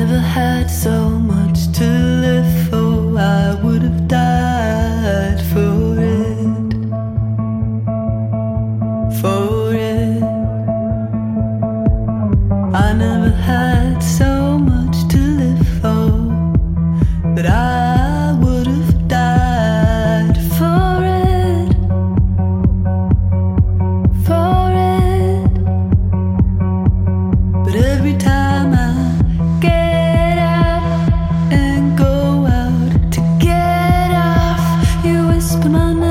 never had so much to live for. spun on